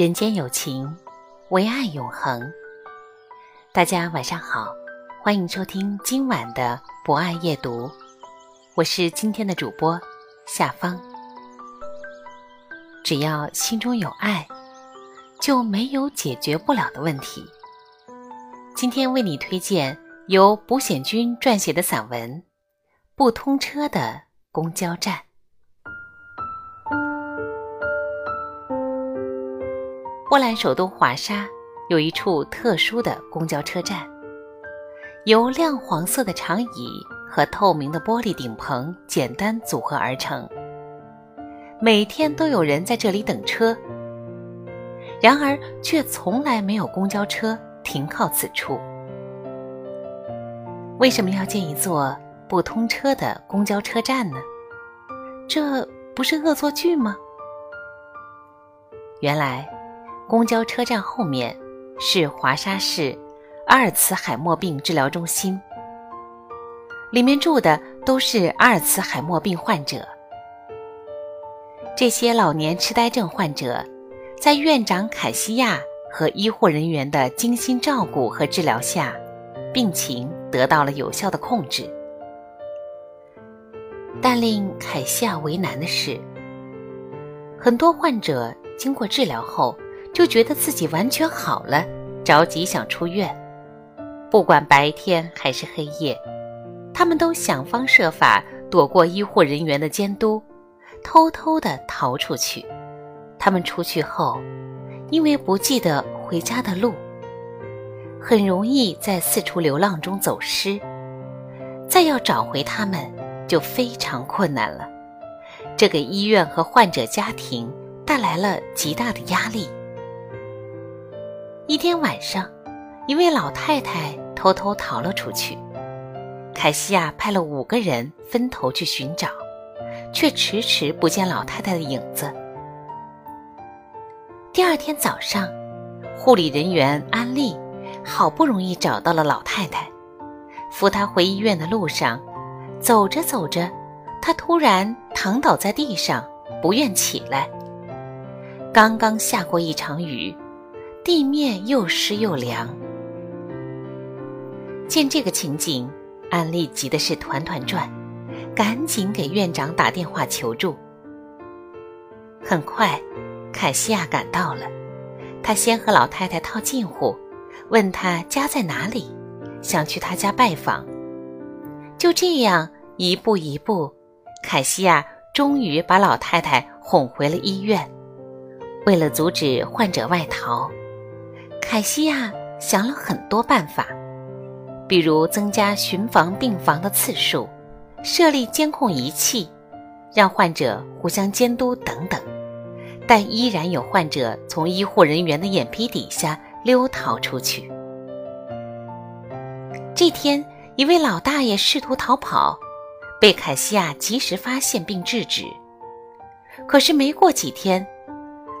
人间有情，唯爱永恒。大家晚上好，欢迎收听今晚的博爱夜读。我是今天的主播夏芳。只要心中有爱，就没有解决不了的问题。今天为你推荐由卜显军撰写的散文《不通车的公交站》。波兰首都华沙有一处特殊的公交车站，由亮黄色的长椅。和透明的玻璃顶棚简单组合而成。每天都有人在这里等车，然而却从来没有公交车停靠此处。为什么要建一座不通车的公交车站呢？这不是恶作剧吗？原来，公交车站后面是华沙市阿尔茨海默病治疗中心。里面住的都是阿尔茨海默病患者。这些老年痴呆症患者，在院长凯西亚和医护人员的精心照顾和治疗下，病情得到了有效的控制。但令凯西亚为难的是，很多患者经过治疗后，就觉得自己完全好了，着急想出院，不管白天还是黑夜。他们都想方设法躲过医护人员的监督，偷偷地逃出去。他们出去后，因为不记得回家的路，很容易在四处流浪中走失。再要找回他们，就非常困难了。这给医院和患者家庭带来了极大的压力。一天晚上，一位老太太偷偷逃了出去。凯西亚派了五个人分头去寻找，却迟迟不见老太太的影子。第二天早上，护理人员安利好不容易找到了老太太，扶她回医院的路上，走着走着，她突然躺倒在地上，不愿起来。刚刚下过一场雨，地面又湿又凉。见这个情景。安利急的是团团转，赶紧给院长打电话求助。很快，凯西亚赶到了，他先和老太太套近乎，问她家在哪里，想去她家拜访。就这样一步一步，凯西亚终于把老太太哄回了医院。为了阻止患者外逃，凯西亚想了很多办法。比如增加巡房病房的次数，设立监控仪器，让患者互相监督等等，但依然有患者从医护人员的眼皮底下溜逃出去。这天，一位老大爷试图逃跑，被凯西亚及时发现并制止。可是没过几天，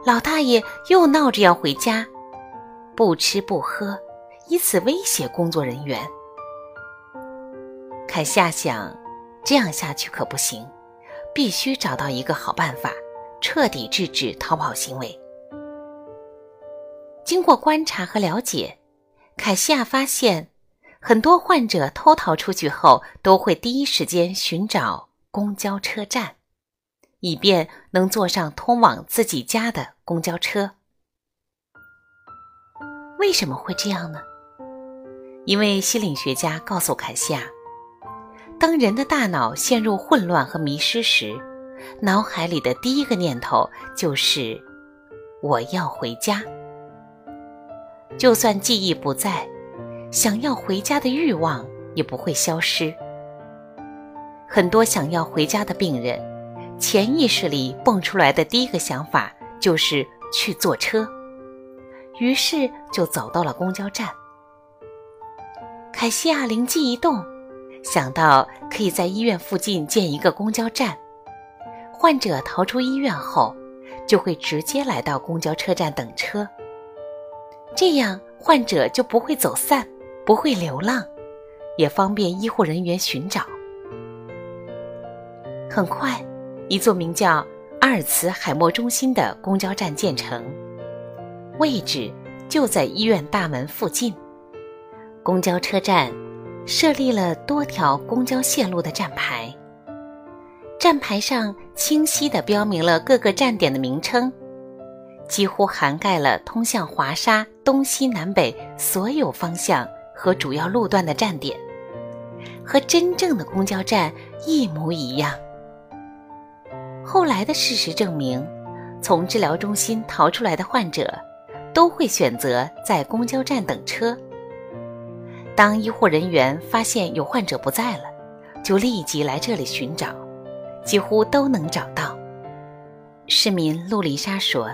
老大爷又闹着要回家，不吃不喝，以此威胁工作人员。凯夏想，这样下去可不行，必须找到一个好办法，彻底制止逃跑行为。经过观察和了解，凯西亚发现，很多患者偷逃出去后，都会第一时间寻找公交车站，以便能坐上通往自己家的公交车。为什么会这样呢？一位心理学家告诉凯西亚。当人的大脑陷入混乱和迷失时，脑海里的第一个念头就是“我要回家”。就算记忆不在，想要回家的欲望也不会消失。很多想要回家的病人，潜意识里蹦出来的第一个想法就是去坐车，于是就走到了公交站。凯西亚灵机一动，想到可以在医院附近建一个公交站，患者逃出医院后，就会直接来到公交车站等车。这样患者就不会走散，不会流浪，也方便医护人员寻找。很快，一座名叫阿尔茨海默中心的公交站建成，位置就在医院大门附近。公交车站设立了多条公交线路的站牌，站牌上清晰地标明了各个站点的名称，几乎涵盖了通向华沙东西南北所有方向和主要路段的站点，和真正的公交站一模一样。后来的事实证明，从治疗中心逃出来的患者，都会选择在公交站等车。当医护人员发现有患者不在了，就立即来这里寻找，几乎都能找到。市民路丽莎说：“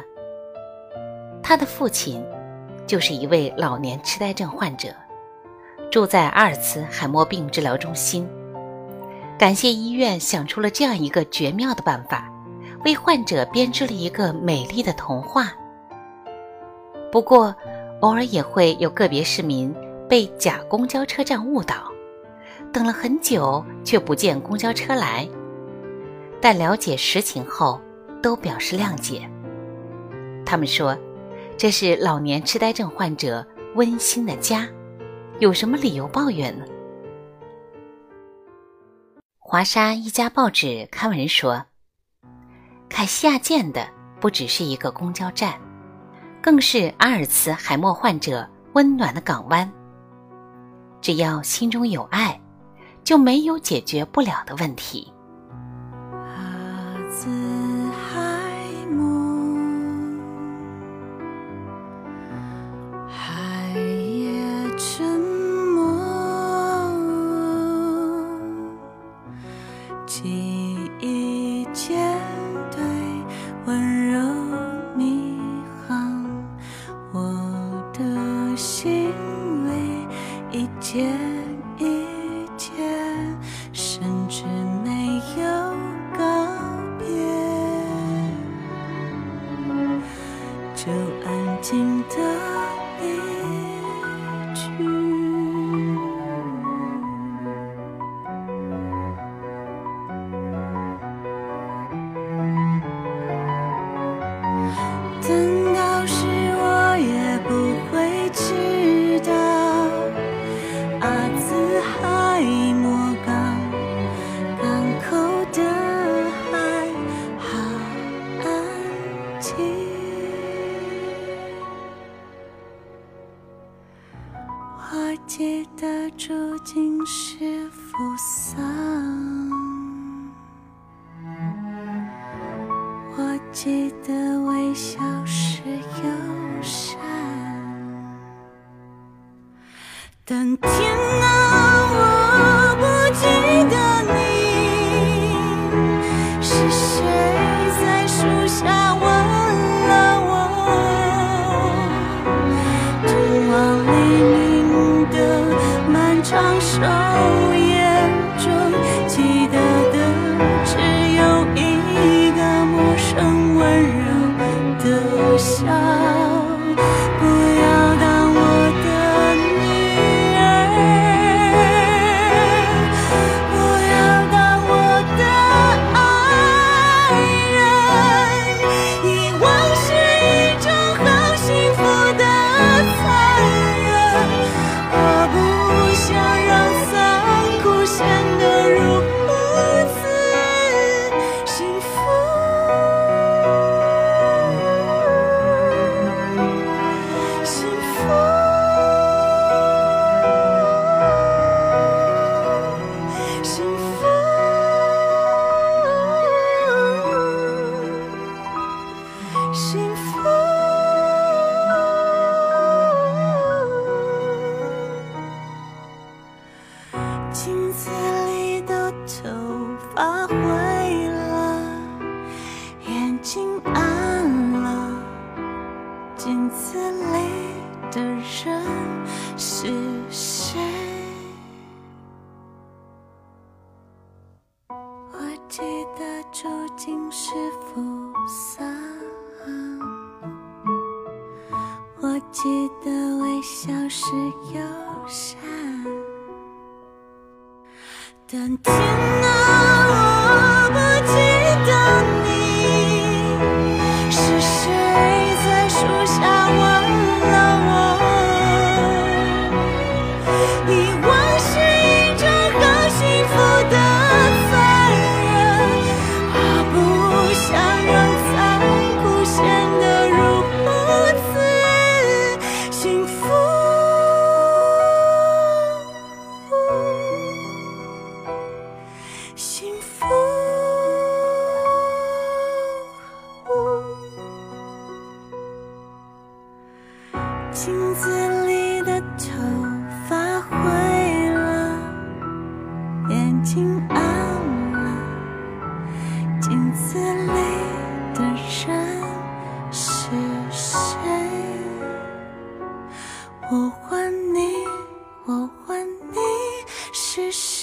他的父亲就是一位老年痴呆症患者，住在阿尔茨海默病治疗中心。”感谢医院想出了这样一个绝妙的办法，为患者编织了一个美丽的童话。不过，偶尔也会有个别市民被假公交车站误导，等了很久却不见公交车来。但了解实情后，都表示谅解。他们说，这是老年痴呆症患者温馨的家，有什么理由抱怨呢？华沙一家报纸刊文说：“凯西亚建的不只是一个公交站，更是阿尔茨海默患者温暖的港湾。只要心中有爱，就没有解决不了的问题。”就安静的你。但天啊，幸福记得微笑时忧伤但甜镜子里的头发灰了，眼睛暗了，镜子里的人是谁？我问你，我问你是谁？